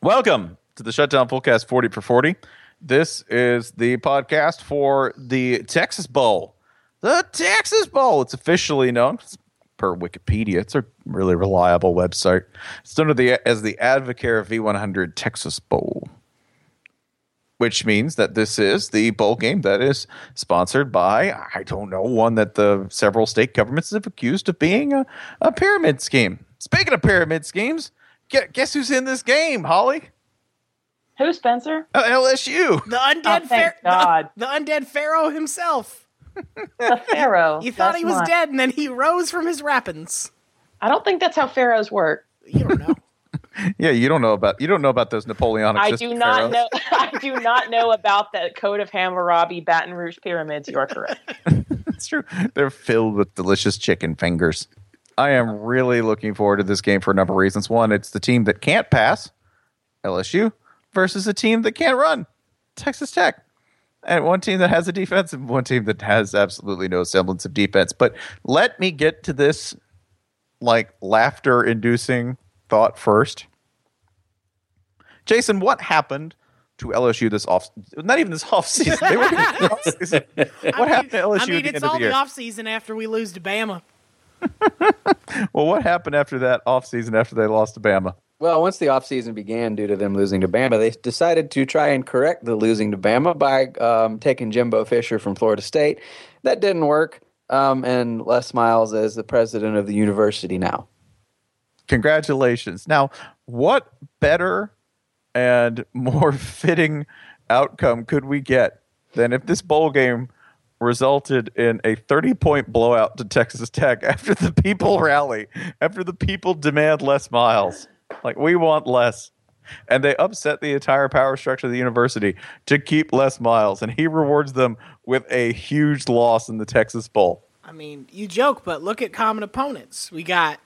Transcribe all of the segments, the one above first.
Welcome to the Shutdown Fullcast 40 for 40. This is the podcast for the Texas Bowl. The Texas Bowl. It's officially known per Wikipedia. It's a really reliable website. It's known as the, Advocare V100 Texas Bowl, which means that this is the bowl game that is sponsored by, I don't know, one that the several state governments have accused of being a, a pyramid scheme. Speaking of pyramid schemes, guess who's in this game, Holly? Who, Spencer? Uh, LSU. The undead Oh, thank pharaoh. God. The, the undead pharaoh himself. The Pharaoh. You thought he was mine. dead, and then he rose from his wrappings. I don't think that's how pharaohs work. You don't know. Yeah, you don't know about you don't know about those Napoleonic. I do not pharaohs. know. I do not know about the Code of Hammurabi, Baton Rouge pyramids. You are correct. It's true. They're filled with delicious chicken fingers. I am really looking forward to this game for a number of reasons. One, it's the team that can't pass, LSU, versus a team that can't run, Texas Tech. And one team that has a defense and one team that has absolutely no semblance of defense. But let me get to this like laughter inducing thought first. Jason, what happened to LSU this off not even this off season. They were off season. What happened to LSU I mean, the it's all the the off season after we lose to Bama. Well, what happened after that offseason after they lost to Bama? Well, once the offseason began due to them losing to Bama, they decided to try and correct the losing to Bama by um, taking Jimbo Fisher from Florida State. That didn't work, um, and Les Miles is the president of the university now. Congratulations. Now, what better and more fitting outcome could we get than if this bowl game resulted in a 30 point blowout to Texas Tech after the people rally, after the people demand Les Miles? Like, we want less. And they upset the entire power structure of the university to keep Les Miles. And he rewards them with a huge loss in the Texas Bowl. I mean, you joke, but look at common opponents. We got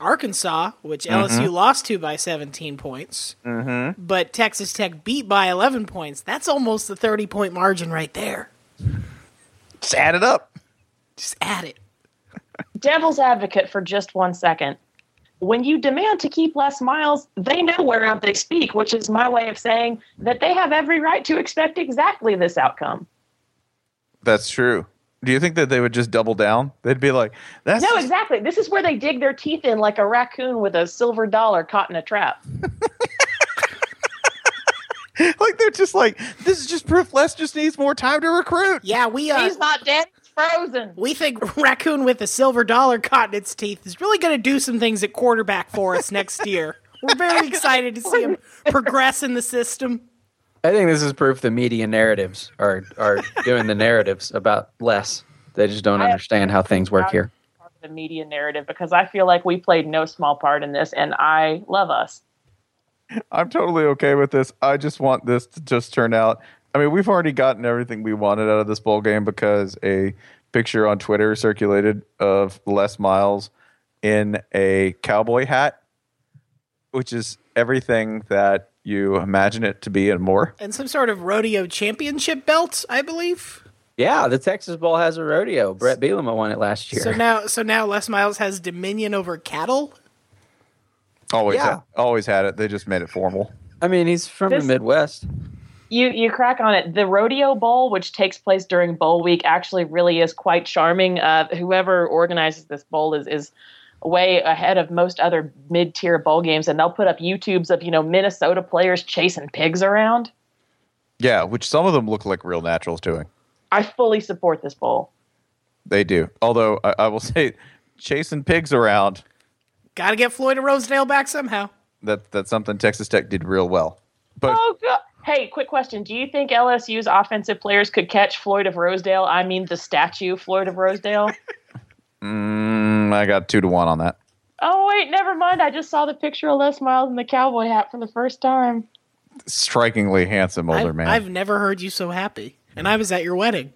Arkansas, which Mm-hmm. LSU lost to by 17 points, mm-hmm. but Texas Tech beat by 11 points. That's almost the 30 point margin right there. Just add it up. Just add it. Devil's advocate for just one second. When you demand to keep Les Miles, they know whereof they speak, which is my way of saying that they have every right to expect exactly this outcome. That's true. Do you think that they would just double down? They'd be like, "That's No, just- exactly. This is where they dig their teeth in like a raccoon with a silver dollar caught in a trap. like they're just like this is just proof. Les just needs more time to recruit." Yeah, we uh, He's not dead. He's frozen. we think raccoon with a silver dollar caught in its teeth is really going to do some things at quarterback for us next year. We're very excited to see him progress in the system. I think this is proof the media narratives are, are doing the narratives about less. They just don't I- understand how things work here. The media narrative because I feel like we played no small part in this, and I love us. I'm totally okay with this. I just want this to just turn out. I mean, we've already gotten everything we wanted out of this bowl game because a picture on Twitter circulated of Les Miles in a cowboy hat, which is everything that you imagine it to be and more. And some sort of rodeo championship belt, I believe. Yeah, the Texas Bowl has a rodeo. Bret Bielema won it last year. So now, so now Les Miles has dominion over cattle. Always, Yeah. had, always had it. They just made it formal. I mean, he's from This- the Midwest. You you crack on it. The rodeo bowl, which takes place during bowl week, actually really is quite charming. Uh, whoever organizes this bowl is is way ahead of most other mid tier bowl games, and they'll put up YouTubes of you know Minnesota players chasing pigs around. Yeah, which some of them look like real naturals doing. I fully support this bowl. They do. Although I, I will say, chasing pigs around Got to get Floyd and Rosedale back somehow. that that's something Texas Tech did real well. But Oh god. Hey, quick question. Do you think LSU's offensive players could catch Floyd of Rosedale? I mean the statue Floyd of Rosedale. mm, I got two to one on that. oh wait, never mind. I just saw the picture of Les Miles in the cowboy hat for the first time. Strikingly handsome older I've, man. I've never heard you so happy, and I was at your wedding.